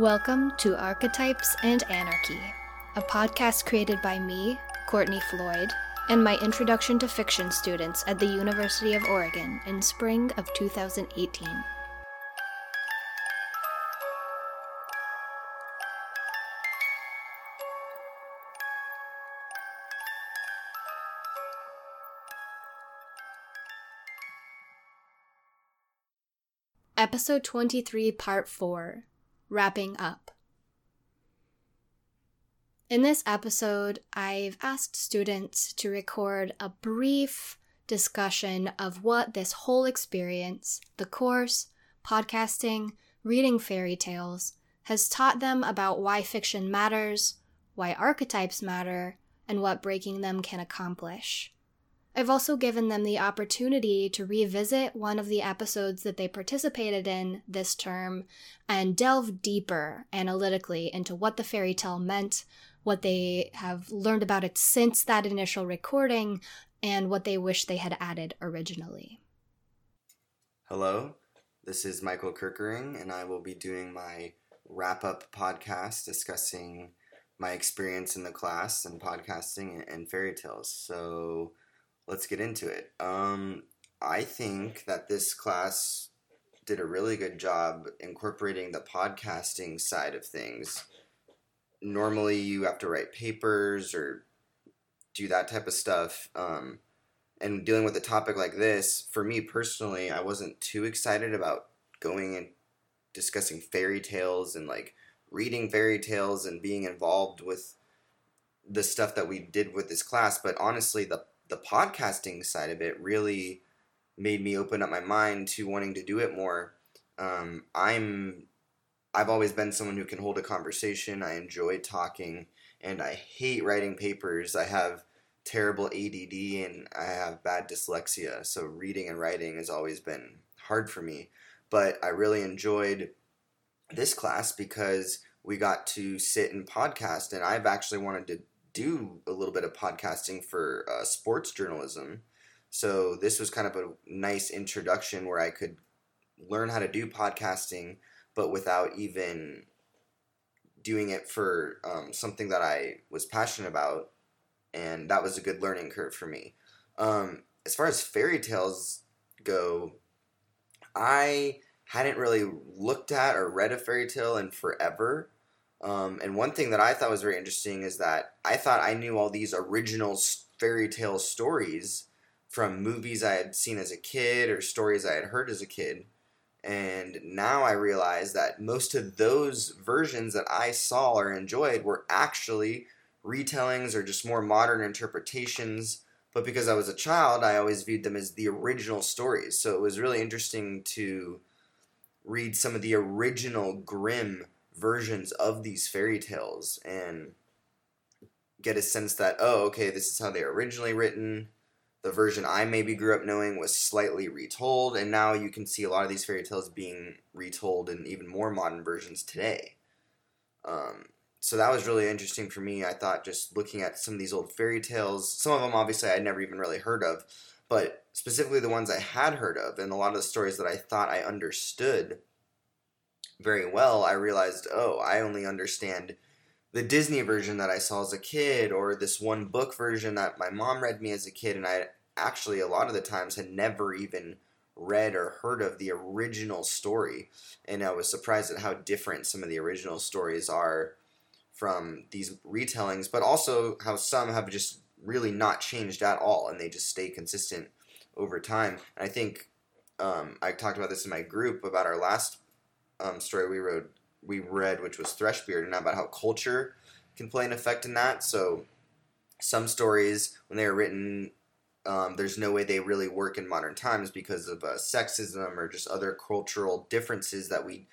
Welcome to Archetypes and Anarchy, a podcast created by me, Courtney Floyd, and my introduction to fiction students at the University of Oregon in spring of 2018. Episode 23, Part 4 Wrapping Up. In this episode, I've asked students to record a brief discussion of what this whole experience, the course, podcasting, reading fairy tales, has taught them about why fiction matters, why archetypes matter, and what breaking them can accomplish. I've also given them the opportunity to revisit one of the episodes that they participated in this term and delve deeper analytically into what the fairy tale meant, what they have learned about it since that initial recording, and what they wish they had added originally. Hello, this is Michael Kirkering, and I will be doing my wrap up podcast discussing my experience in the class and podcasting and fairy tales. So, let's get into it. Um, I think that this class did a really good job incorporating the podcasting side of things. Normally, you have to write papers or do that type of stuff. Um, and dealing with a topic like this, for me personally, I wasn't too excited about going and discussing fairy tales and like reading fairy tales and being involved with the stuff that we did with this class. But honestly, the the podcasting side of it really made me open up my mind to wanting to do it more. Um, I'm I've always been someone who can hold a conversation. I enjoy talking, and I hate writing papers. I have terrible ADD and I have bad dyslexia, so reading and writing has always been hard for me. But I really enjoyed this class because we got to sit and podcast, and I've actually wanted to do a little bit of podcasting for uh, sports journalism. So this was kind of a nice introduction where I could learn how to do podcasting, but without even doing it for um, something that I was passionate about, and that was a good learning curve for me. Um, as far as fairy tales go, I hadn't really looked at or read a fairy tale in forever. Um, and one thing that I thought was very interesting is that I thought I knew all these original fairy tale stories from movies I had seen as a kid or stories I had heard as a kid. And now I realize that most of those versions that I saw or enjoyed were actually retellings or just more modern interpretations. But because I was a child, I always viewed them as the original stories. So it was really interesting to read some of the original Grimm versions of these fairy tales and get a sense that oh okay this is how they were originally written. The version i maybe grew up knowing was slightly retold and now you can see a lot of these fairy tales being retold in even more modern versions today. Um, so that was really interesting for me i thought just looking at some of these old fairy tales. Some of them obviously i'd never even really heard of but specifically the ones i had heard of and a lot of the stories that i thought i understood very well, I realized, oh, I only understand the Disney version that I saw as a kid, or this one book version that my mom read me as a kid, and I actually a lot of the times had never even read or heard of the original story. And I was surprised at how different some of the original stories are from these retellings, but also how some have just really not changed at all and they just stay consistent over time. And I think um, I talked about this in my group about our last um, story we wrote, we read, which was Thrushbeard, and about how culture can play an effect in that. So some stories, when they are written, um, there's no way they really work in modern times because of uh, sexism or just other cultural differences that we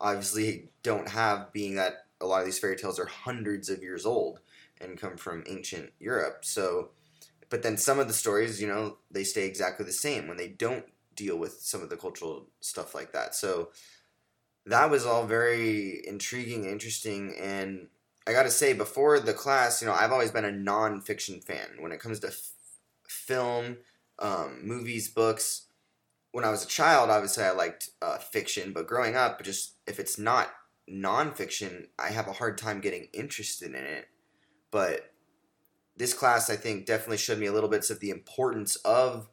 obviously don't have, being that a lot of these fairy tales are hundreds of years old and come from ancient Europe. So, but then some of the stories, you know, they stay exactly the same when they don't deal with some of the cultural stuff like that. So, that was all very intriguing, interesting, and I got to say, before the class, you know, I've always been a nonfiction fan when it comes to f- film, um, movies, books. When I was a child, obviously I liked uh, fiction, but growing up, just if it's not nonfiction, I have a hard time getting interested in it. But this class, I think, definitely showed me a little bits of the importance of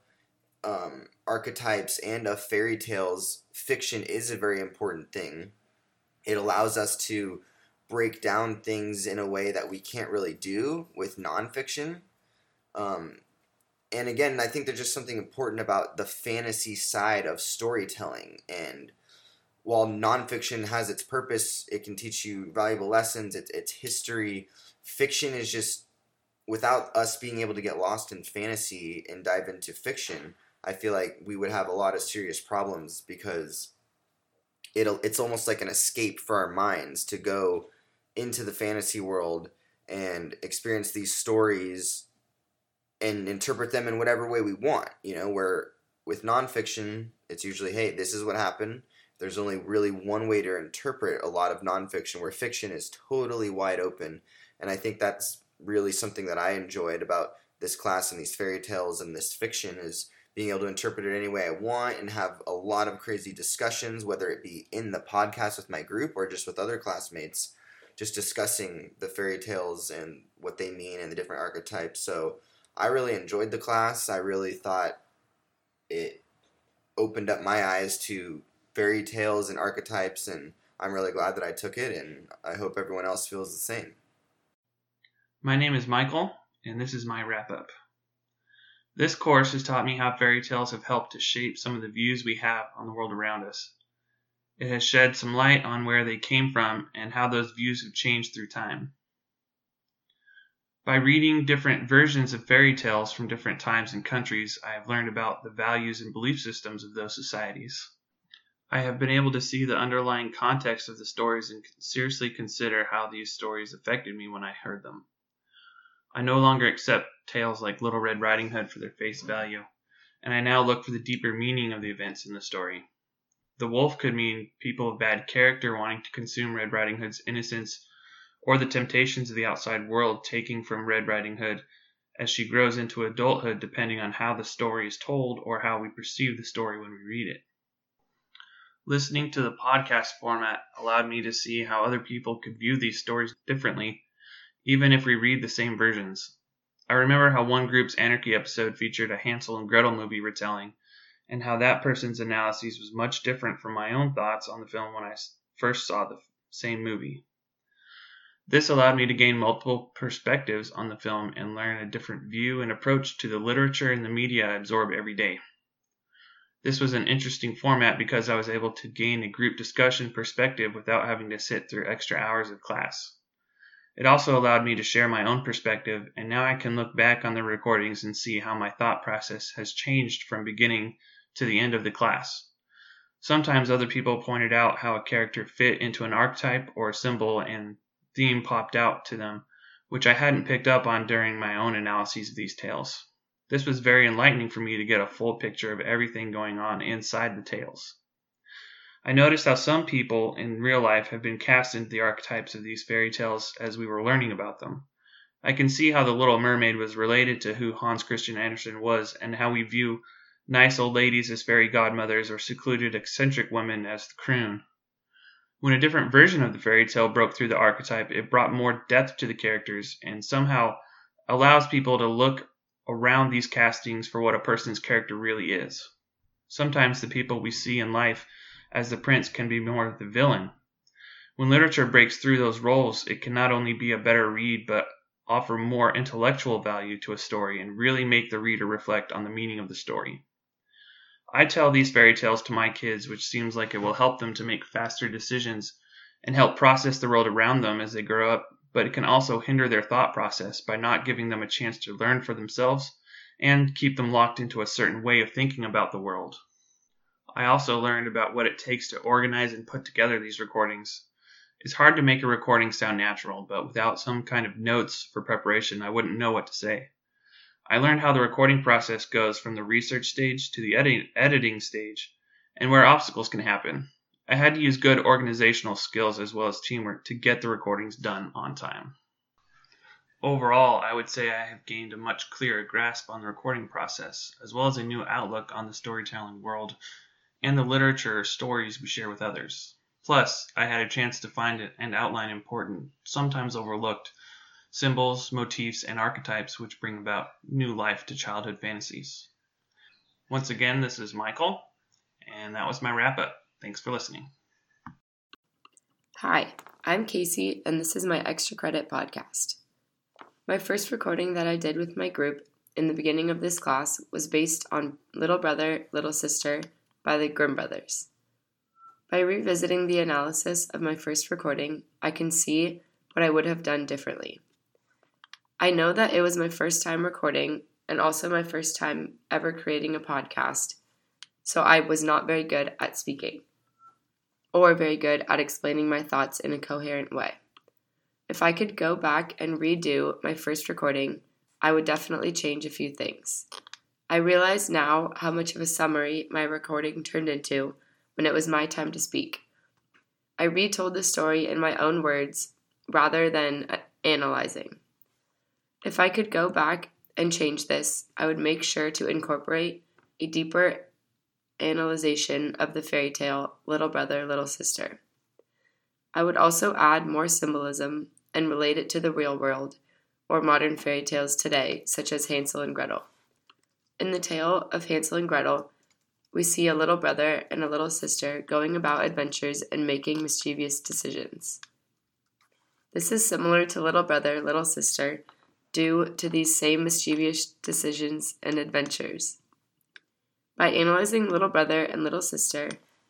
um, archetypes and of fairy tales. Fiction is a very important thing. It allows us to break down things in a way that we can't really do with nonfiction. Um, and again, I think there's just something important about the fantasy side of storytelling. And while nonfiction has its purpose, it can teach you valuable lessons, it's, it's history. Fiction is just, without us being able to get lost in fantasy and dive into fiction, I feel like we would have a lot of serious problems because it'll it's almost like an escape for our minds to go into the fantasy world and experience these stories and interpret them in whatever way we want. You know, where with nonfiction, it's usually, hey, this is what happened. There's only really one way to interpret a lot of nonfiction, where fiction is totally wide open. And I think that's really something that I enjoyed about this class and these fairy tales and this fiction is being able to interpret it any way I want and have a lot of crazy discussions, whether it be in the podcast with my group or just with other classmates, just discussing the fairy tales and what they mean and the different archetypes. So I really enjoyed the class. I really thought it opened up my eyes to fairy tales and archetypes, and I'm really glad that I took it, and I hope everyone else feels the same. My name is Michael, and this is my wrap up. This course has taught me how fairy tales have helped to shape some of the views we have on the world around us. It has shed some light on where they came from and how those views have changed through time. By reading different versions of fairy tales from different times and countries, I have learned about the values and belief systems of those societies. I have been able to see the underlying context of the stories and seriously consider how these stories affected me when I heard them. I no longer accept tales like Little Red Riding Hood for their face value, and I now look for the deeper meaning of the events in the story. The wolf could mean people of bad character wanting to consume Red Riding Hood's innocence or the temptations of the outside world taking from Red Riding Hood as she grows into adulthood, depending on how the story is told or how we perceive the story when we read it. Listening to the podcast format allowed me to see how other people could view these stories differently, even if we read the same versions. I remember how one group's Anarchy episode featured a Hansel and Gretel movie retelling, and how that person's analysis was much different from my own thoughts on the film when I first saw the same movie. This allowed me to gain multiple perspectives on the film and learn a different view and approach to the literature and the media I absorb every day. This was an interesting format because I was able to gain a group discussion perspective without having to sit through extra hours of class. It also allowed me to share my own perspective, and now I can look back on the recordings and see how my thought process has changed from beginning to the end of the class. Sometimes other people pointed out how a character fit into an archetype or a symbol, and theme popped out to them, which I hadn't picked up on during my own analyses of these tales. This was very enlightening for me to get a full picture of everything going on inside the tales. I noticed how some people in real life have been cast into the archetypes of these fairy tales as we were learning about them. I can see how the Little Mermaid was related to who Hans Christian Andersen was and how we view nice old ladies as fairy godmothers or secluded eccentric women as the crone. When a different version of the fairy tale broke through the archetype, it brought more depth to the characters and somehow allows people to look around these castings for what a person's character really is. Sometimes the people we see in life as the prince can be more the villain. When literature breaks through those roles, it can not only be a better read, but offer more intellectual value to a story and really make the reader reflect on the meaning of the story. I tell these fairy tales to my kids, which seems like it will help them to make faster decisions and help process the world around them as they grow up, but it can also hinder their thought process by not giving them a chance to learn for themselves and keep them locked into a certain way of thinking about the world. I also learned about what it takes to organize and put together these recordings. It's hard to make a recording sound natural, but without some kind of notes for preparation, I wouldn't know what to say. I learned how the recording process goes from the research stage to the edit- editing stage and where obstacles can happen. I had to use good organizational skills as well as teamwork to get the recordings done on time. Overall, I would say I have gained a much clearer grasp on the recording process, as well as a new outlook on the storytelling world and the literature or stories we share with others. Plus, I had a chance to find and outline important, sometimes overlooked, symbols, motifs, and archetypes which bring about new life to childhood fantasies. Once again, this is Michael, and that was my wrap up. Thanks for listening. Hi, I'm Casey, and this is my Extra Credit podcast. My first recording that I did with my group in the beginning of this class was based on Little Brother, Little Sister by the Grimm Brothers. By revisiting the analysis of my first recording, I can see what I would have done differently. I know that it was my first time recording and also my first time ever creating a podcast, so I was not very good at speaking or very good at explaining my thoughts in a coherent way. If I could go back and redo my first recording, I would definitely change a few things. I realize now how much of a summary my recording turned into when it was my time to speak. I retold the story in my own words rather than uh, analyzing. If I could go back and change this, I would make sure to incorporate a deeper analyzation of the fairy tale Little Brother, Little Sister. I would also add more symbolism and relate it to the real world or modern fairy tales today, such as Hansel and Gretel. In the tale of Hansel and Gretel, we see a little brother and a little sister going about adventures and making mischievous decisions. This is similar to Little Brother, Little Sister, due to these same mischievous decisions and adventures. By analyzing Little Brother and Little Sister,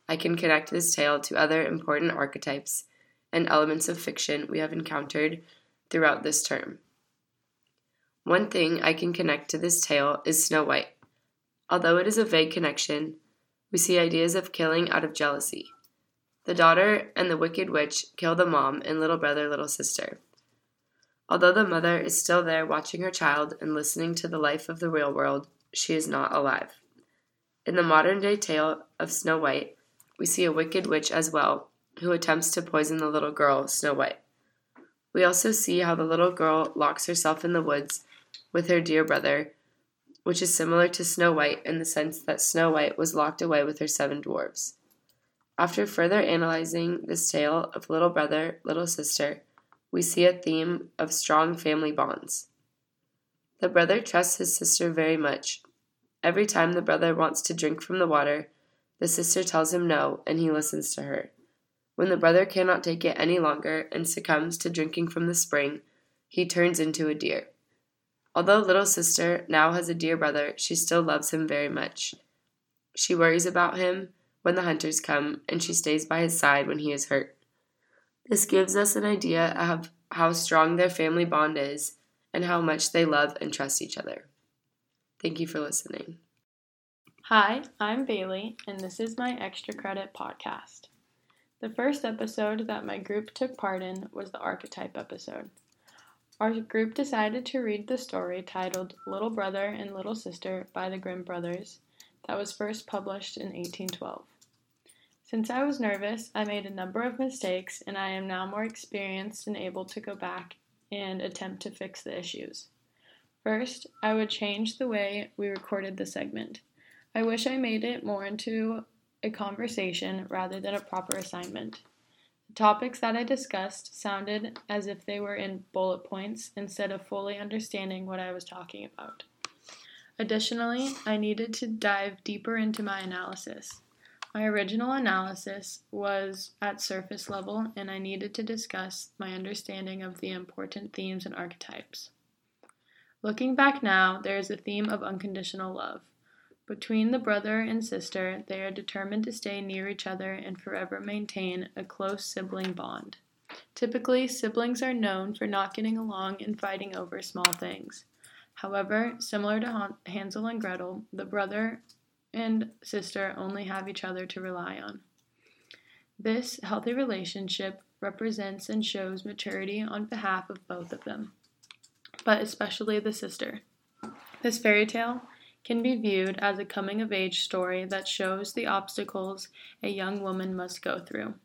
I can connect this tale to other important archetypes and elements of fiction we have encountered throughout this term. One thing I can connect to this tale is Snow White. Although it is a vague connection, we see ideas of killing out of jealousy. The daughter and the wicked witch kill the mom and little brother, little sister. Although the mother is still there watching her child and listening to the life of the real world, she is not alive. In the modern day tale of Snow White, we see a wicked witch as well, who attempts to poison the little girl, Snow White. We also see how the little girl locks herself in the woods with her dear brother, which is similar to Snow White in the sense that Snow White was locked away with her seven dwarfs. After further analyzing this tale of little brother, little sister, we see a theme of strong family bonds. The brother trusts his sister very much. Every time the brother wants to drink from the water, the sister tells him no, and he listens to her. When the brother cannot take it any longer and succumbs to drinking from the spring, he turns into a deer. Although little sister now has a dear brother, she still loves him very much. She worries about him when the hunters come, and she stays by his side when he is hurt. This gives us an idea of how strong their family bond is and how much they love and trust each other. Thank you for listening. Hi, I'm Bailey, and this is my Extra Credit podcast. The first episode that my group took part in was the archetype episode. Our group decided to read the story titled Little Brother and Little Sister by the Grimm Brothers that was first published in 1812. Since I was nervous, I made a number of mistakes and I am now more experienced and able to go back and attempt to fix the issues. First, I would change the way we recorded the segment. I wish I made it more into a conversation rather than a proper assignment. Topics that I discussed sounded as if they were in bullet points instead of fully understanding what I was talking about. Additionally, I needed to dive deeper into my analysis. My original analysis was at surface level, and I needed to discuss my understanding of the important themes and archetypes. Looking back now, there is a theme of unconditional love. Between the brother and sister, they are determined to stay near each other and forever maintain a close sibling bond. Typically, siblings are known for not getting along and fighting over small things. However, similar to Hansel and Gretel, the brother and sister only have each other to rely on. This healthy relationship represents and shows maturity on behalf of both of them, but especially the sister. This fairy tale can be viewed as a coming of age story that shows the obstacles a young woman must go through.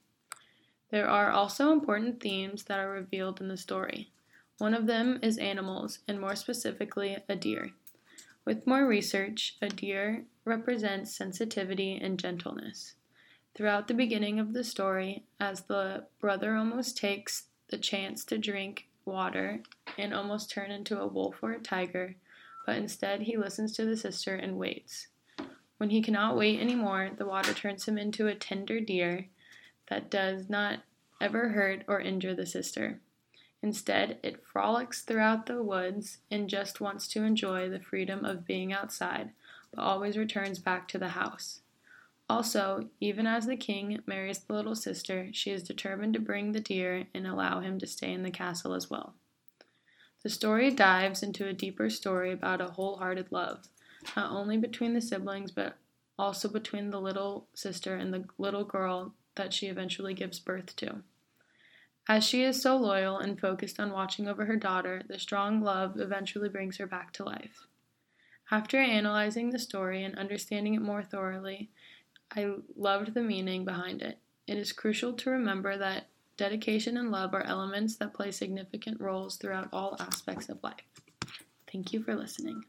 There are also important themes that are revealed in the story. One of them is animals, and more specifically, a deer. With more research, a deer represents sensitivity and gentleness. Throughout the beginning of the story, as the brother almost takes the chance to drink water and almost turn into a wolf or a tiger, but instead he listens to the sister and waits. When he cannot wait anymore, the water turns him into a tender deer that does not ever hurt or injure the sister. Instead, it frolics throughout the woods and just wants to enjoy the freedom of being outside, but always returns back to the house. Also, even as the king marries the little sister, she is determined to bring the deer and allow him to stay in the castle as well. The story dives into a deeper story about a wholehearted love, not only between the siblings, but also between the little sister and the little girl that she eventually gives birth to. As she is so loyal and focused on watching over her daughter, the strong love eventually brings her back to life. After analyzing the story and understanding it more thoroughly, I loved the meaning behind it. It is crucial to remember that dedication and love are elements that play significant roles throughout all aspects of life. Thank you for listening.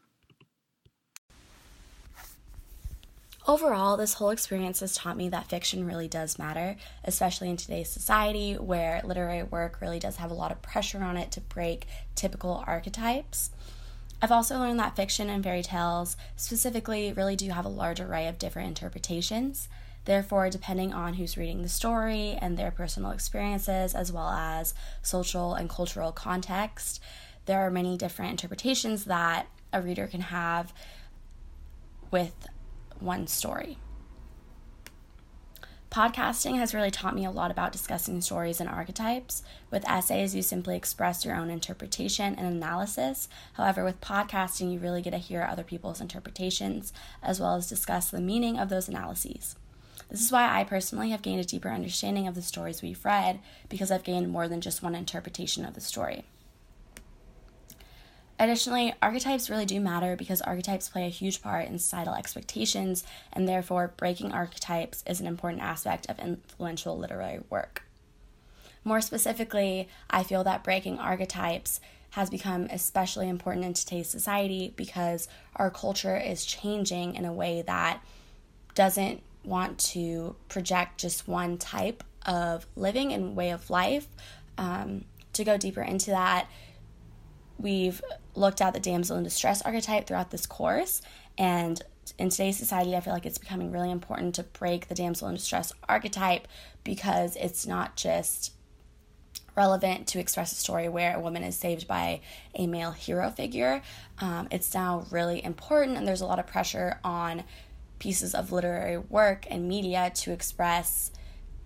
Overall, this whole experience has taught me that fiction really does matter, especially in today's society where literary work really does have a lot of pressure on it to break typical archetypes. I've also learned that fiction and fairy tales specifically really do have a large array of different interpretations. Therefore, depending on who's reading the story and their personal experiences, as well as social and cultural context, there are many different interpretations that a reader can have with one story. Podcasting has really taught me a lot about discussing stories and archetypes. With essays, you simply express your own interpretation and analysis. However, with podcasting, you really get to hear other people's interpretations as well as discuss the meaning of those analyses. This is why I personally have gained a deeper understanding of the stories we've read because I've gained more than just one interpretation of the story. Additionally, archetypes really do matter because archetypes play a huge part in societal expectations, and therefore, breaking archetypes is an important aspect of influential literary work. More specifically, I feel that breaking archetypes has become especially important in today's society because our culture is changing in a way that doesn't want to project just one type of living and way of life. Um, to go deeper into that, we've looked at the damsel in distress archetype throughout this course and in today's society i feel like it's becoming really important to break the damsel in distress archetype because it's not just relevant to express a story where a woman is saved by a male hero figure um, it's now really important and there's a lot of pressure on pieces of literary work and media to express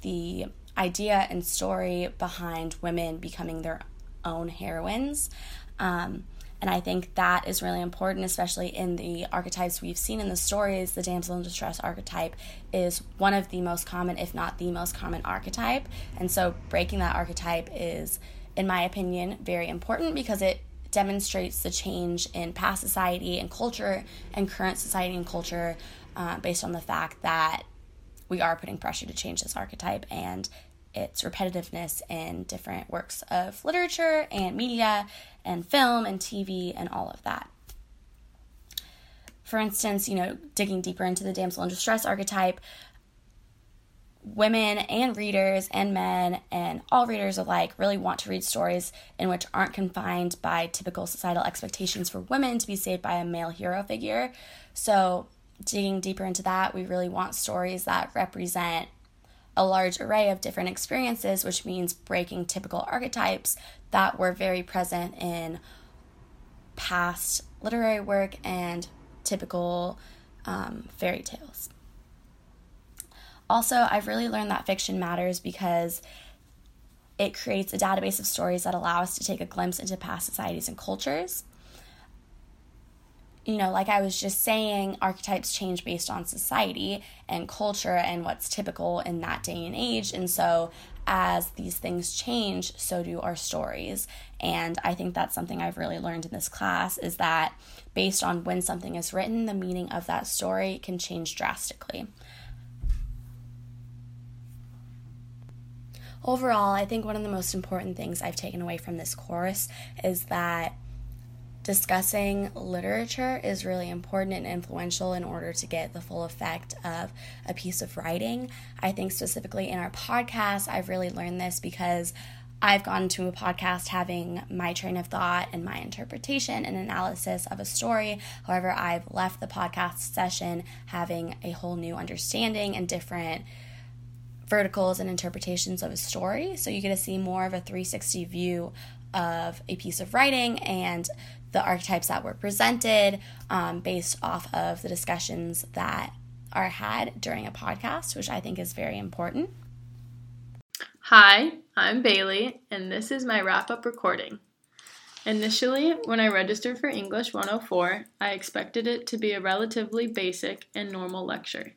the idea and story behind women becoming their own heroines um, and I think that is really important, especially in the archetypes we've seen in the stories. The damsel in distress archetype is one of the most common, if not the most common archetype. And so breaking that archetype is, in my opinion, very important because it demonstrates the change in past society and culture and current society and culture uh, based on the fact that we are putting pressure to change this archetype and its repetitiveness in different works of literature and media and film and TV and all of that. For instance, you know, digging deeper into the damsel in distress archetype, women and readers and men and all readers alike really want to read stories in which aren't confined by typical societal expectations for women to be saved by a male hero figure. So, digging deeper into that, we really want stories that represent a large array of different experiences, which means breaking typical archetypes that were very present in past literary work and typical um, fairy tales. Also, I've really learned that fiction matters because it creates a database of stories that allow us to take a glimpse into past societies and cultures you know, like I was just saying, archetypes change based on society and culture and what's typical in that day and age. And so, as these things change, so do our stories. And I think that's something I've really learned in this class is that based on when something is written, the meaning of that story can change drastically. Overall, I think one of the most important things I've taken away from this course is that discussing literature is really important and influential in order to get the full effect of a piece of writing. I think specifically in our podcast, I've really learned this because I've gone to a podcast having my train of thought and my interpretation and analysis of a story. However, I've left the podcast session having a whole new understanding and different verticals and interpretations of a story. So you get to see more of a 360 view of a piece of writing and the archetypes that were presented um, based off of the discussions that are had during a podcast, which I think is very important. Hi, I'm Bailey, and this is my wrap up recording. Initially, when I registered for English 104, I expected it to be a relatively basic and normal lecture.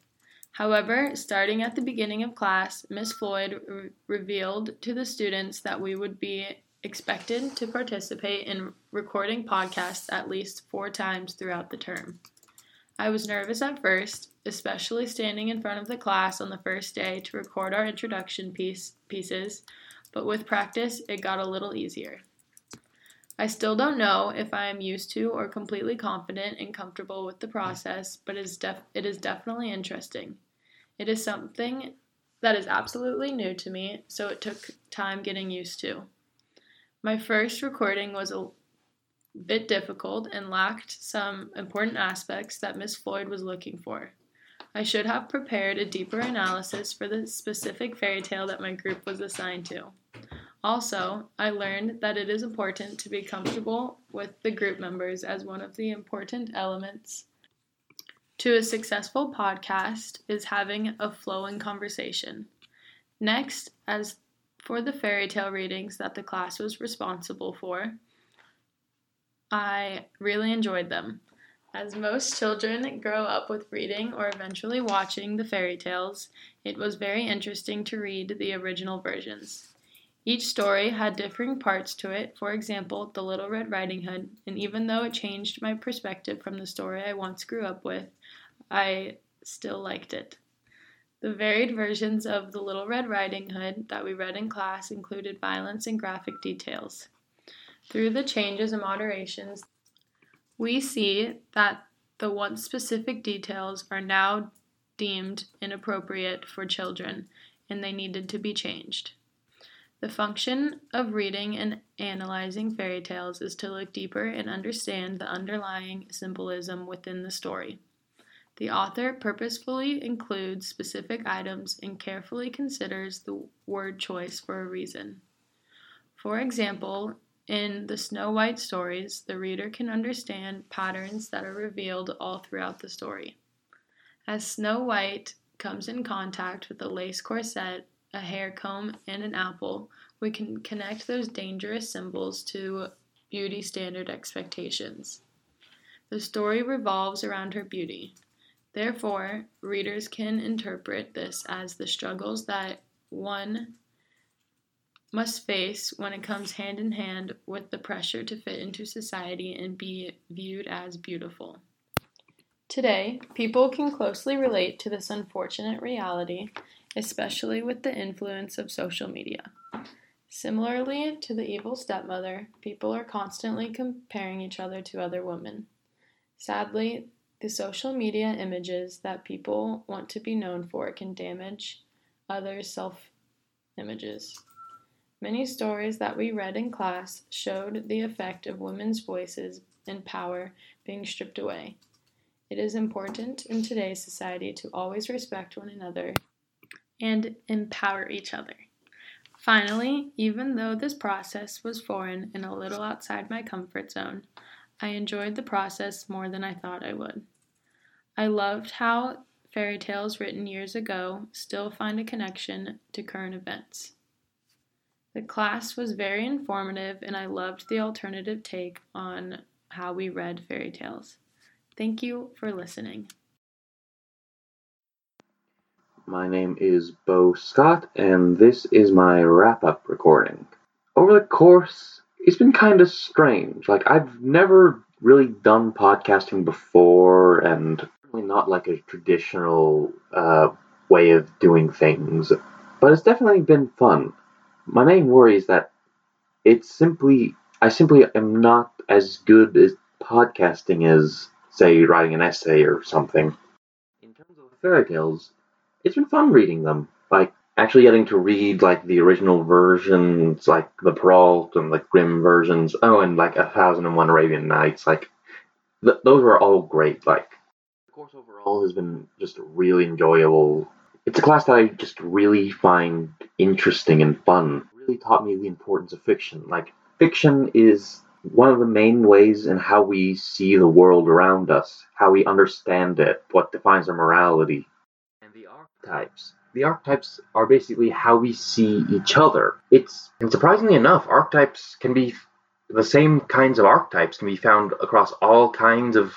However, starting at the beginning of class, Miss Floyd re- revealed to the students that we would be expected to participate in recording podcasts at least four times throughout the term. I was nervous at first, especially standing in front of the class on the first day to record our introduction piece, pieces, but with practice, it got a little easier. I still don't know if I am used to or completely confident and comfortable with the process, but it is, def- it is definitely interesting. It is something that is absolutely new to me, so it took time getting used to. My first recording was a bit difficult and lacked some important aspects that Miss Floyd was looking for. I should have prepared a deeper analysis for the specific fairy tale that my group was assigned to. Also, I learned that it is important to be comfortable with the group members as one of the important elements to a successful podcast is having a flowing conversation. Next, as for the fairy tale readings that the class was responsible for, I really enjoyed them. As most children grow up with reading or eventually watching the fairy tales, it was very interesting to read the original versions. Each story had differing parts to it, for example, The Little Red Riding Hood, and even though it changed my perspective from the story I once grew up with, I still liked it. The varied versions of The Little Red Riding Hood that we read in class included violence and graphic details. Through the changes and moderations, we see that the once specific details are now deemed inappropriate for children and they needed to be changed. The function of reading and analyzing fairy tales is to look deeper and understand the underlying symbolism within the story. The author purposefully includes specific items and carefully considers the word choice for a reason. For example, in the Snow White stories, the reader can understand patterns that are revealed all throughout the story. As Snow White comes in contact with a lace corset, a hair comb, and an apple, we can connect those dangerous symbols to beauty standard expectations. The story revolves around her beauty. Therefore, readers can interpret this as the struggles that one must face when it comes hand in hand with the pressure to fit into society and be viewed as beautiful. Today, people can closely relate to this unfortunate reality, especially with the influence of social media. Similarly to the evil stepmother, people are constantly comparing each other to other women. Sadly, the social media images that people want to be known for can damage others' self images. Many stories that we read in class showed the effect of women's voices and power being stripped away. It is important in today's society to always respect one another and empower each other. Finally, even though this process was foreign and a little outside my comfort zone, I enjoyed the process more than I thought I would. I loved how fairy tales written years ago still find a connection to current events. The class was very informative, and I loved the alternative take on how we read fairy tales. Thank you for listening. My name is Bo Scott, and this is my wrap up recording. Over the course, it's been kind of strange. Like, I've never really done podcasting before, and really not like a traditional uh, way of doing things, but it's definitely been fun my main worry is that it's simply I simply am not as good at podcasting as, say, writing an essay or something. In terms of fairy tales, it's been fun reading them. Like, actually getting to read, like, the original versions, like the Perrault and the Grimm versions. Oh, and, like, A Thousand and One Arabian Nights. Like, th- those were all great. Like, the course overall has been just really enjoyable. It's a class that I just really find interesting and fun. It really taught me the importance of fiction. Like, fiction is one of the main ways in how we see the world around us, how we understand it, what defines our morality. And the archetypes. The archetypes are basically how we see each other. It's and surprisingly enough, archetypes can be the same kinds of archetypes can be found across all kinds of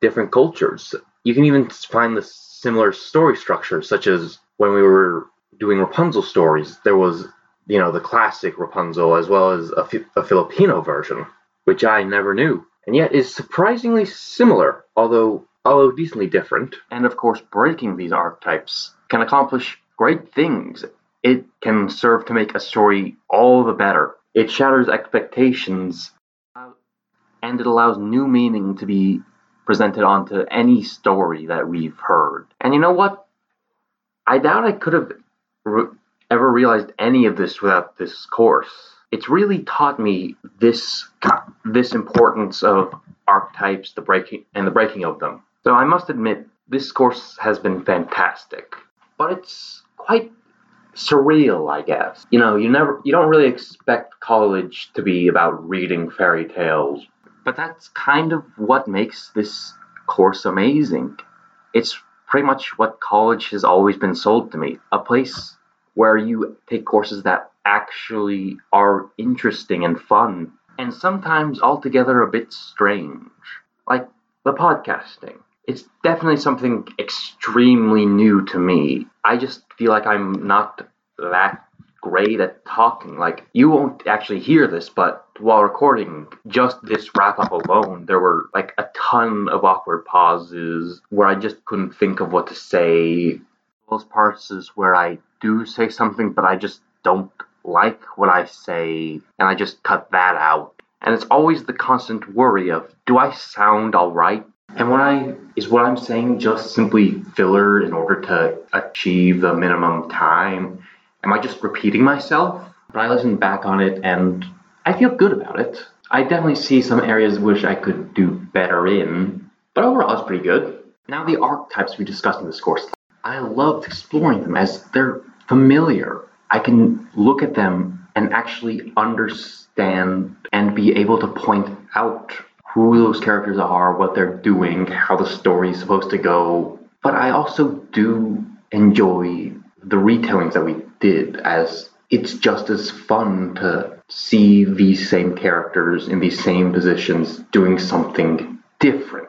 different cultures. You can even find the similar story structures, such as when we were doing Rapunzel stories, there was you know the classic Rapunzel as well as a, a Filipino version which I never knew, and yet is surprisingly similar, although although decently different. And of course, breaking these archetypes can accomplish great things. It can serve to make a story all the better. It shatters expectations, and it allows new meaning to be presented onto any story that we've heard. And you know what? I doubt I could have re- ever realized any of this without this course it's really taught me this this importance of archetypes, the breaking and the breaking of them. So I must admit, this course has been fantastic, but it's quite surreal, I guess. You know, you never you don't really expect college to be about reading fairy tales, but that's kind of what makes this course amazing. It's pretty much what college has always been sold to me, a place where you take courses that actually are interesting and fun, and sometimes altogether a bit strange. Like the podcasting. It's definitely something extremely new to me. I just feel like I'm not that great at talking. Like, you won't actually hear this, but while recording just this wrap up alone, there were like a ton of awkward pauses where I just couldn't think of what to say. Those parts is where I do say something, but I just don't like what I say, and I just cut that out. And it's always the constant worry of, do I sound alright? And when I is what I'm saying just simply filler in order to achieve the minimum time? Am I just repeating myself? But I listen back on it and I feel good about it. I definitely see some areas which I could do better in, but overall it's pretty good. Now the archetypes we discussed in this course, I loved exploring them as they're familiar. I can look at them and actually understand and be able to point out who those characters are, what they're doing, how the story is supposed to go. But I also do enjoy the retellings that we did, as it's just as fun to see these same characters in these same positions doing something different.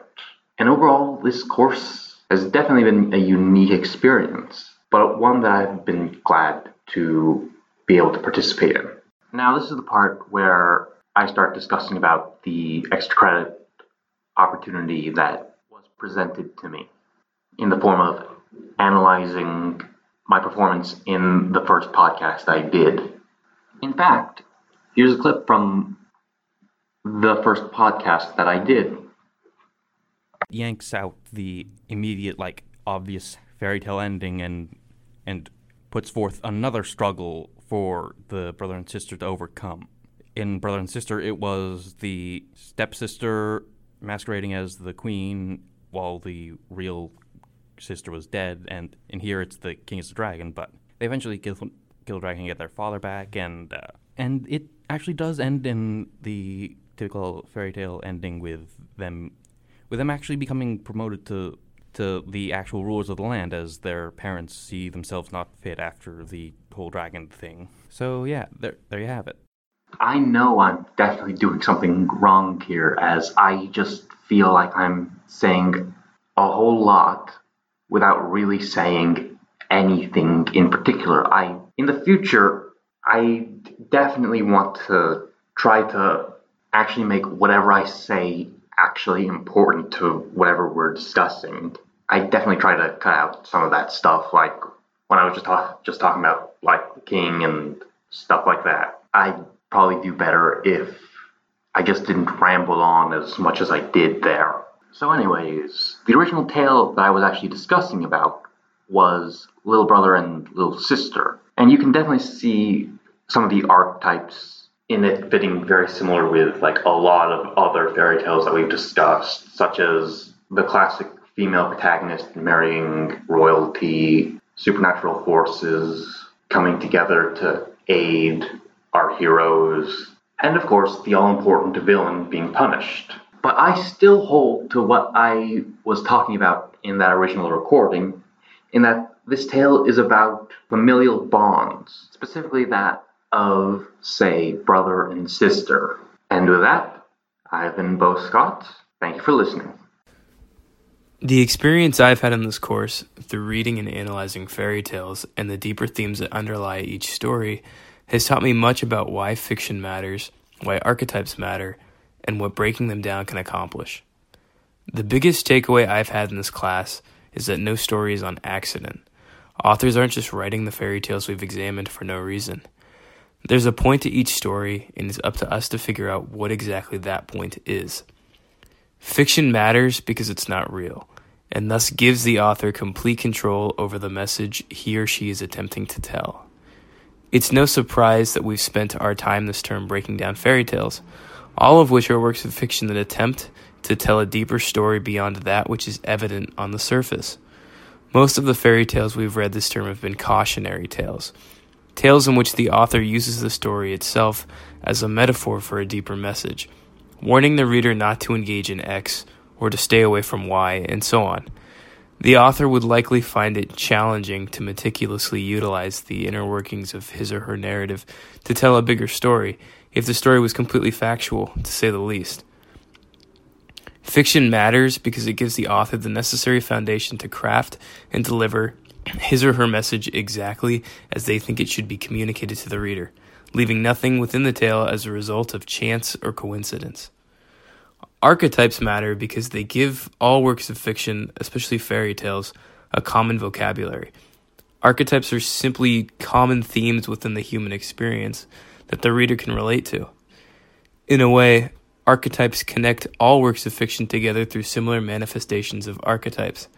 And overall, this course has definitely been a unique experience, but one that I've been glad to be able to participate in. Now, this is the part where I start discussing about the extra credit opportunity that was presented to me in the form of analyzing my performance in the first podcast I did. In fact, here's a clip from the first podcast that I did. Yanks out the immediate, like, obvious fairy tale ending and and puts forth another struggle for the brother and sister to overcome. In Brother and Sister, it was the stepsister masquerading as the queen while the real sister was dead, and in here it's the king is the dragon. But they eventually kill, kill the dragon and get their father back, and uh, and it actually does end in the typical fairy tale ending with them with them actually becoming promoted to to the actual rulers of the land as their parents see themselves not fit after the whole dragon thing. So yeah, there there you have it. I know I'm definitely doing something wrong here as I just feel like I'm saying a whole lot without really saying anything in particular. I in the future I definitely want to try to actually make whatever I say actually important to whatever we're discussing. I definitely try to cut out some of that stuff, like when I was just talk, just talking about like the king and stuff like that. I probably do better if I just didn't ramble on as much as I did there. So, anyways, the original tale that I was actually discussing about was Little Brother and Little Sister. And you can definitely see some of the archetypes in it fitting very similar with like a lot of other fairy tales that we've discussed, such as the classic female protagonist marrying royalty, supernatural forces coming together to aid our heroes, and of course the all important villain being punished. But I still hold to what I was talking about in that original recording, in that this tale is about familial bonds, specifically that of, say, brother and sister. And with that, I've been Bo Scott. Thank you for listening. The experience I've had in this course, through reading and analyzing fairy tales and the deeper themes that underlie each story, has taught me much about why fiction matters, why archetypes matter, and what breaking them down can accomplish. The biggest takeaway I've had in this class is that no story is on accident. Authors aren't just writing the fairy tales we've examined for no reason. There's a point to each story, and it's up to us to figure out what exactly that point is. Fiction matters because it's not real, and thus gives the author complete control over the message he or she is attempting to tell. It's no surprise that we've spent our time this term breaking down fairy tales, all of which are works of fiction that attempt to tell a deeper story beyond that which is evident on the surface. Most of the fairy tales we've read this term have been cautionary tales, tales in which the author uses the story itself as a metaphor for a deeper message, warning the reader not to engage in X or to stay away from Y, and so on. The author would likely find it challenging to meticulously utilize the inner workings of his or her narrative to tell a bigger story if the story was completely factual, to say the least. Fiction matters because it gives the author the necessary foundation to craft and deliver his or her message exactly as they think it should be communicated to the reader, leaving nothing within the tale as a result of chance or coincidence. Archetypes matter because they give all works of fiction, especially fairy tales, a common vocabulary. Archetypes are simply common themes within the human experience that the reader can relate to. In a way, archetypes connect all works of fiction together through similar manifestations of archetypes,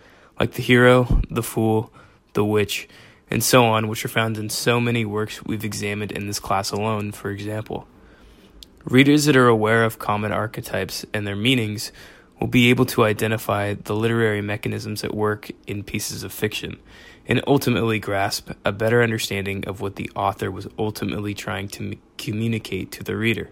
like the hero, the fool, the witch, and so on, which are found in so many works we've examined in this class alone, for example. Readers that are aware of common archetypes and their meanings will be able to identify the literary mechanisms at work in pieces of fiction and ultimately grasp a better understanding of what the author was ultimately trying to communicate to the reader.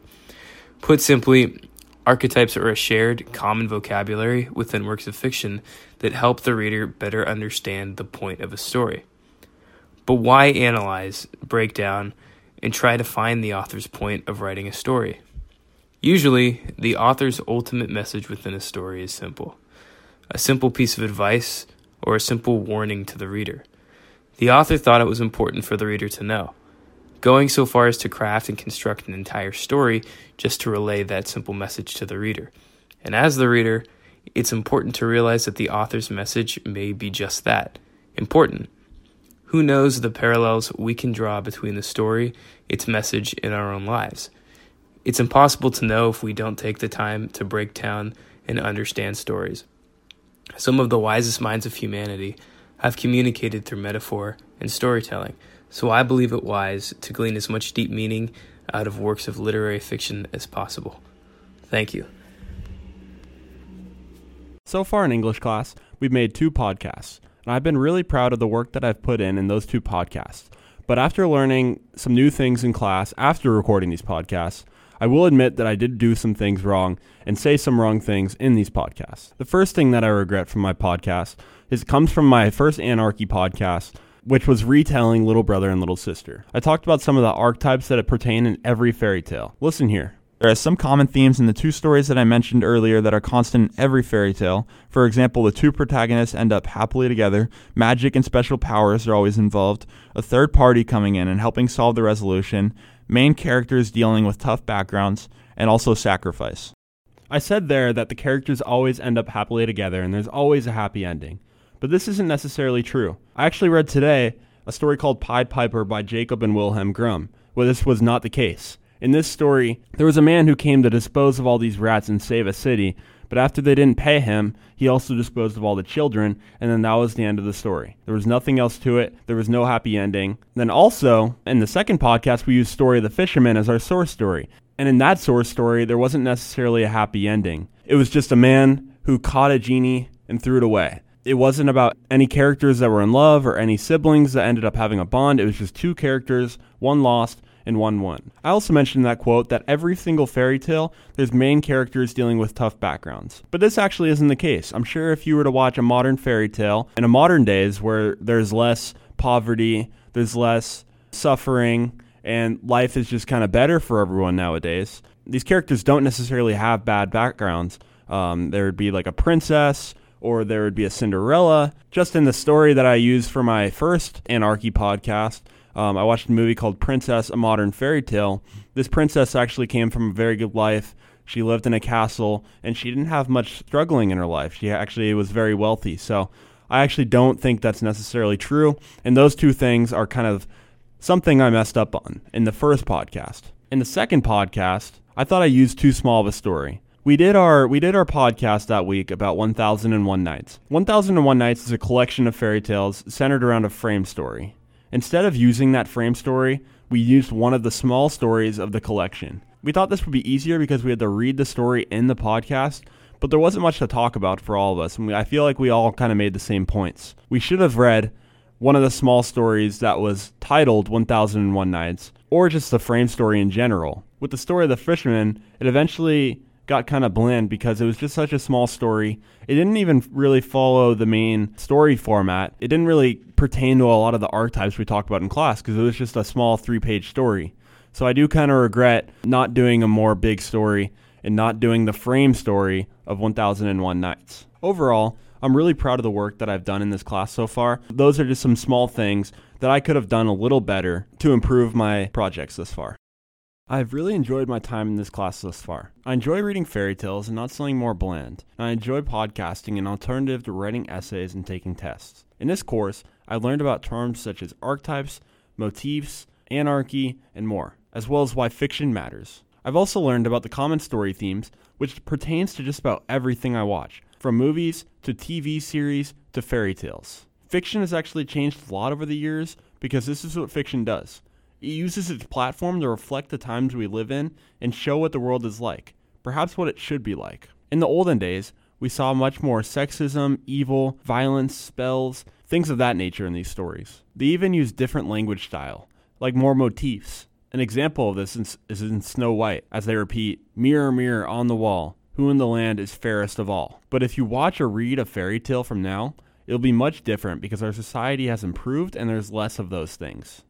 Put simply, archetypes are a shared, common vocabulary within works of fiction that help the reader better understand the point of a story. But why analyze, break down, and try to find the author's point of writing a story? Usually, the author's ultimate message within a story is simple a simple piece of advice or a simple warning to the reader. The author thought it was important for the reader to know going so far as to craft and construct an entire story just to relay that simple message to the reader. And as the reader, it's important to realize that the author's message may be just that important. Who knows the parallels we can draw between the story, its message, and our own lives? It's impossible to know if we don't take the time to break down and understand stories. Some of the wisest minds of humanity have communicated through metaphor and storytelling so I believe it wise to glean as much deep meaning out of works of literary fiction as possible. Thank you. So far in English class, we've made two podcasts, and I've been really proud of the work that I've put in in those two podcasts. But after learning some new things in class after recording these podcasts, I will admit that I did do some things wrong and say some wrong things in these podcasts. The first thing that I regret from my podcast is it comes from my first Anarchy podcast which was retelling Little Brother and Little Sister. I talked about some of the archetypes that pertain in every fairy tale. Listen here. There are some common themes in the two stories that I mentioned earlier that are constant in every fairy tale. For example, the two protagonists end up happily together, magic and special powers are always involved, a third party coming in and helping solve the resolution, main characters dealing with tough backgrounds, and also sacrifice. I said there that the characters always end up happily together and there's always a happy ending. But this isn't necessarily true. I actually read today a story called Pied Piper by Jacob and Wilhelm Grimm, where this was not the case. In this story, there was a man who came to dispose of all these rats and save a city, but after they didn't pay him, he also disposed of all the children, and then that was the end of the story. There was nothing else to it. There was no happy ending. Then also, in the second podcast, we used Story of the Fisherman as our source story. And in that source story, there wasn't necessarily a happy ending. It was just a man who caught a genie and threw it away. It wasn't about any characters that were in love or any siblings that ended up having a bond. It was just two characters, one lost and 1 1. I also mentioned in that quote that every single fairy tale, there's main characters dealing with tough backgrounds. But this actually isn't the case. I'm sure if you were to watch a modern fairy tale in a modern days where there's less poverty, there's less suffering, and life is just kind of better for everyone nowadays, these characters don't necessarily have bad backgrounds. Um, there would be like a princess or there would be a Cinderella. Just in the story that I used for my first Anarchy podcast, um, I watched a movie called Princess, a Modern Fairy Tale. This princess actually came from a very good life. She lived in a castle and she didn't have much struggling in her life. She actually was very wealthy. So I actually don't think that's necessarily true. And those two things are kind of something I messed up on in the first podcast. In the second podcast, I thought I used too small of a story. We did our we did our podcast that week about 1001 Nights. 1001 Nights is a collection of fairy tales centered around a frame story. Instead of using that frame story, we used one of the small stories of the collection. We thought this would be easier because we had to read the story in the podcast, but there wasn't much to talk about for all of us. And I feel like we all kind of made the same points. We should have read one of the small stories that was titled 1001 Nights, or just the frame story in general. With the story of the fisherman, it eventually got kind of bland because it was just such a small story. It didn't even really follow the main story format. It didn't really pertain to a lot of the archetypes we talked about in class because it was just a small three page story. So I do kind of regret not doing a more big story and not doing the frame story of 1001 Nights. Overall, I'm really proud of the work that I've done in this class so far. Those are just some small things that I could have done a little better to improve my projects this far. I've really enjoyed my time in this class thus far. I enjoy reading fairy tales and not something more bland. And I enjoy podcasting an alternative to writing essays and taking tests. In this course, I learned about terms such as archetypes, motifs, anarchy, and more, as well as why fiction matters. I've also learned about the common story themes, which pertains to just about everything I watch, from movies to TV series to fairy tales. Fiction has actually changed a lot over the years because this is what fiction does. It uses its platform to reflect the times we live in and show what the world is like, perhaps what it should be like. In the olden days, we saw much more sexism, evil, violence, spells, things of that nature in these stories. They even use different language style, like more motifs. An example of this is in Snow White, as they repeat, Mirror, mirror on the wall, who in the land is fairest of all. But if you watch or read a fairy tale from now, it'll be much different because our society has improved and there's less of those things.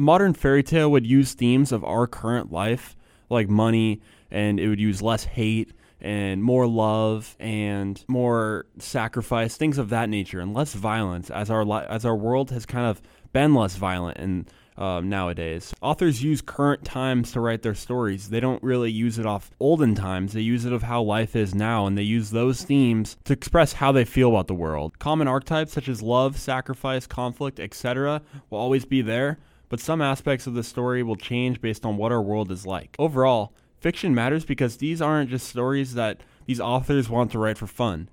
A modern fairy tale would use themes of our current life, like money, and it would use less hate and more love and more sacrifice, things of that nature, and less violence, as our li- as our world has kind of been less violent and um, nowadays. Authors use current times to write their stories. They don't really use it off olden times. They use it of how life is now, and they use those themes to express how they feel about the world. Common archetypes such as love, sacrifice, conflict, etc., will always be there, but some aspects of the story will change based on what our world is like. Overall, fiction matters because these aren't just stories that these authors want to write for fun.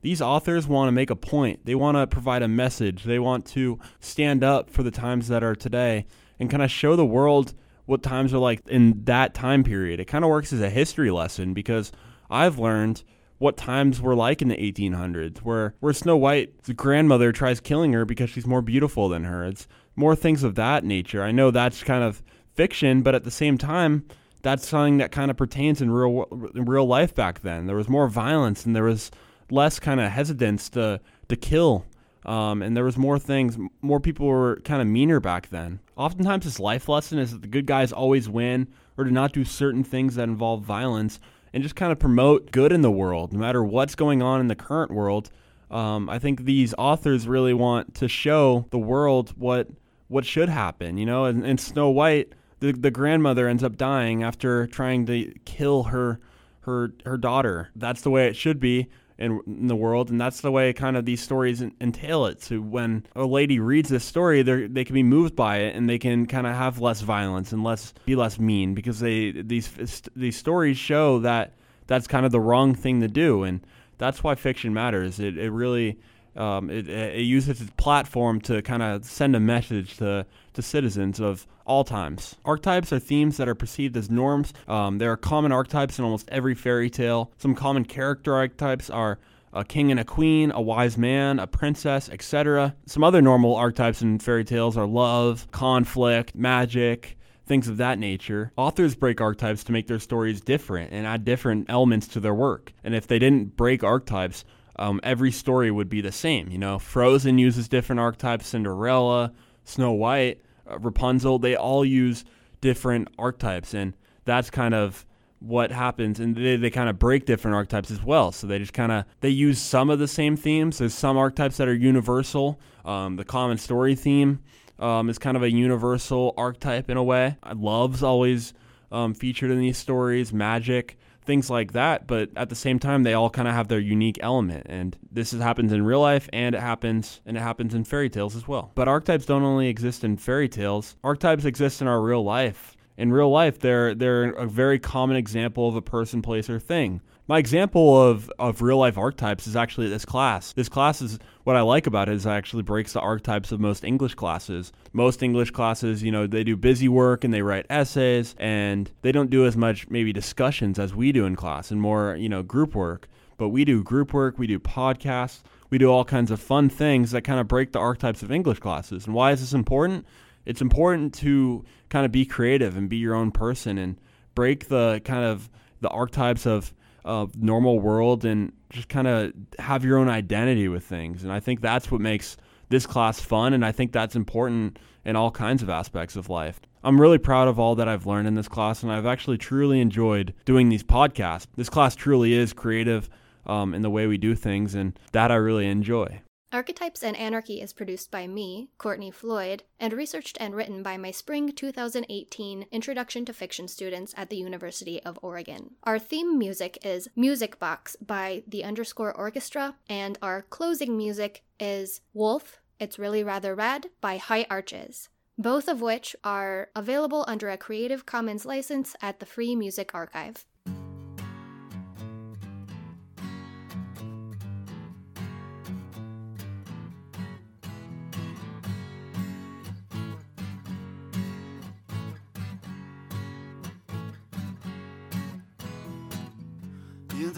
These authors want to make a point. They want to provide a message. They want to stand up for the times that are today and kind of show the world what times are like in that time period. It kind of works as a history lesson because I've learned what times were like in the 1800s, where where Snow White's grandmother tries killing her because she's more beautiful than her. It's more things of that nature. I know that's kind of fiction, but at the same time, that's something that kind of pertains in real in real life back then. There was more violence and there was less kind of hesitance to to kill. Um, and there was more things, more people were kind of meaner back then. Oftentimes, this life lesson is that the good guys always win, or to not do certain things that involve violence, and just kind of promote good in the world, no matter what's going on in the current world. Um, I think these authors really want to show the world what what should happen, you know. And, and Snow White, the the grandmother ends up dying after trying to kill her her her daughter. That's the way it should be. in, in the world, and that's the way kind of these stories entail it. So when a lady reads this story, they they can be moved by it, and they can kind of have less violence and less be less mean because they these these stories show that that's kind of the wrong thing to do, and that's why fiction matters. It it really um, it, it uses its platform to kind of send a message to, to citizens of all times. Archetypes are themes that are perceived as norms. Um, there are common archetypes in almost every fairy tale. Some common character archetypes are a king and a queen, a wise man, a princess, etc. Some other normal archetypes in fairy tales are love, conflict, magic, things of that nature. Authors break archetypes to make their stories different and add different elements to their work. And if they didn't break archetypes, um, every story would be the same. You know, Frozen uses different archetypes, Cinderella, Snow White, uh, Rapunzel, they all use different archetypes. And that's kind of what happens and they, they kind of break different archetypes as well so they just kind of they use some of the same themes there's some archetypes that are universal um, the common story theme um, is kind of a universal archetype in a way love's always um, featured in these stories magic things like that. But at the same time, they all kind of have their unique element. And this is, happens in real life and it happens and it happens in fairy tales as well. But archetypes don't only exist in fairy tales. Archetypes exist in our real life. In real life, they're they're a very common example of a person, place, or thing. My example of, of real life archetypes is actually this class. This class is what I like about it is it actually breaks the archetypes of most English classes. Most English classes, you know, they do busy work and they write essays and they don't do as much maybe discussions as we do in class and more, you know, group work. But we do group work, we do podcasts, we do all kinds of fun things that kind of break the archetypes of English classes. And why is this important? It's important to kind of be creative and be your own person and break the kind of the archetypes of of normal world and just kind of have your own identity with things. And I think that's what makes this class fun. And I think that's important in all kinds of aspects of life. I'm really proud of all that I've learned in this class, and I've actually truly enjoyed doing these podcasts. This class truly is creative um, in the way we do things, and that I really enjoy. Archetypes and Anarchy is produced by me, Courtney Floyd, and researched and written by my spring 2018 Introduction to Fiction students at the University of Oregon. Our theme music is Music Box by the underscore orchestra, and our closing music is Wolf, It's Really Rather Rad by High Arches, both of which are available under a Creative Commons license at the Free Music Archive.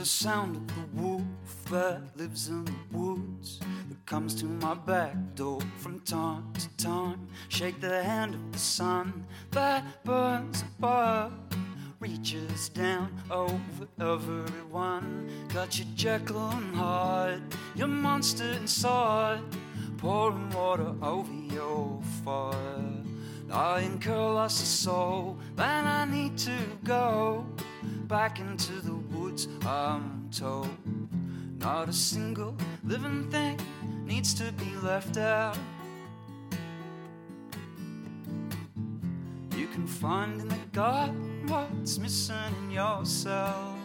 The sound of the wolf that lives in the woods that comes to my back door from time to time. Shake the hand of the sun that burns above, reaches down over everyone. Got your Jekyll and Hyde, your monster inside, pouring water over your fire. I incur lost a soul, then I need to go back into the woods. I'm told not a single living thing needs to be left out. You can find in the garden what's missing in yourself.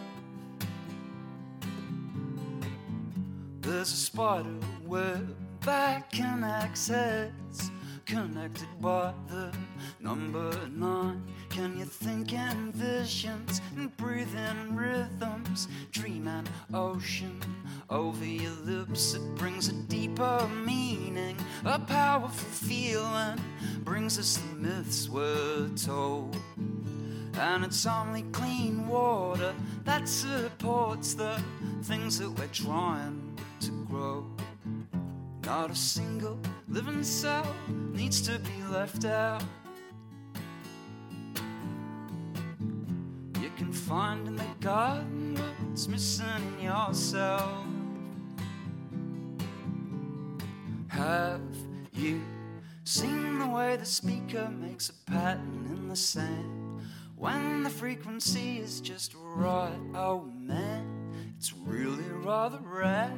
There's a spider web that can access connected by the number nine. Can you think in visions and breathe in rhythms? Dream an ocean over your lips. It brings a deeper meaning, a powerful feeling. Brings us the myths we're told. And it's only clean water that supports the things that we're trying to grow. Not a single living cell needs to be left out. You can find in the garden what's missing in yourself. Have you seen the way the speaker makes a pattern in the sand? When the frequency is just right, oh man, it's really rather rare.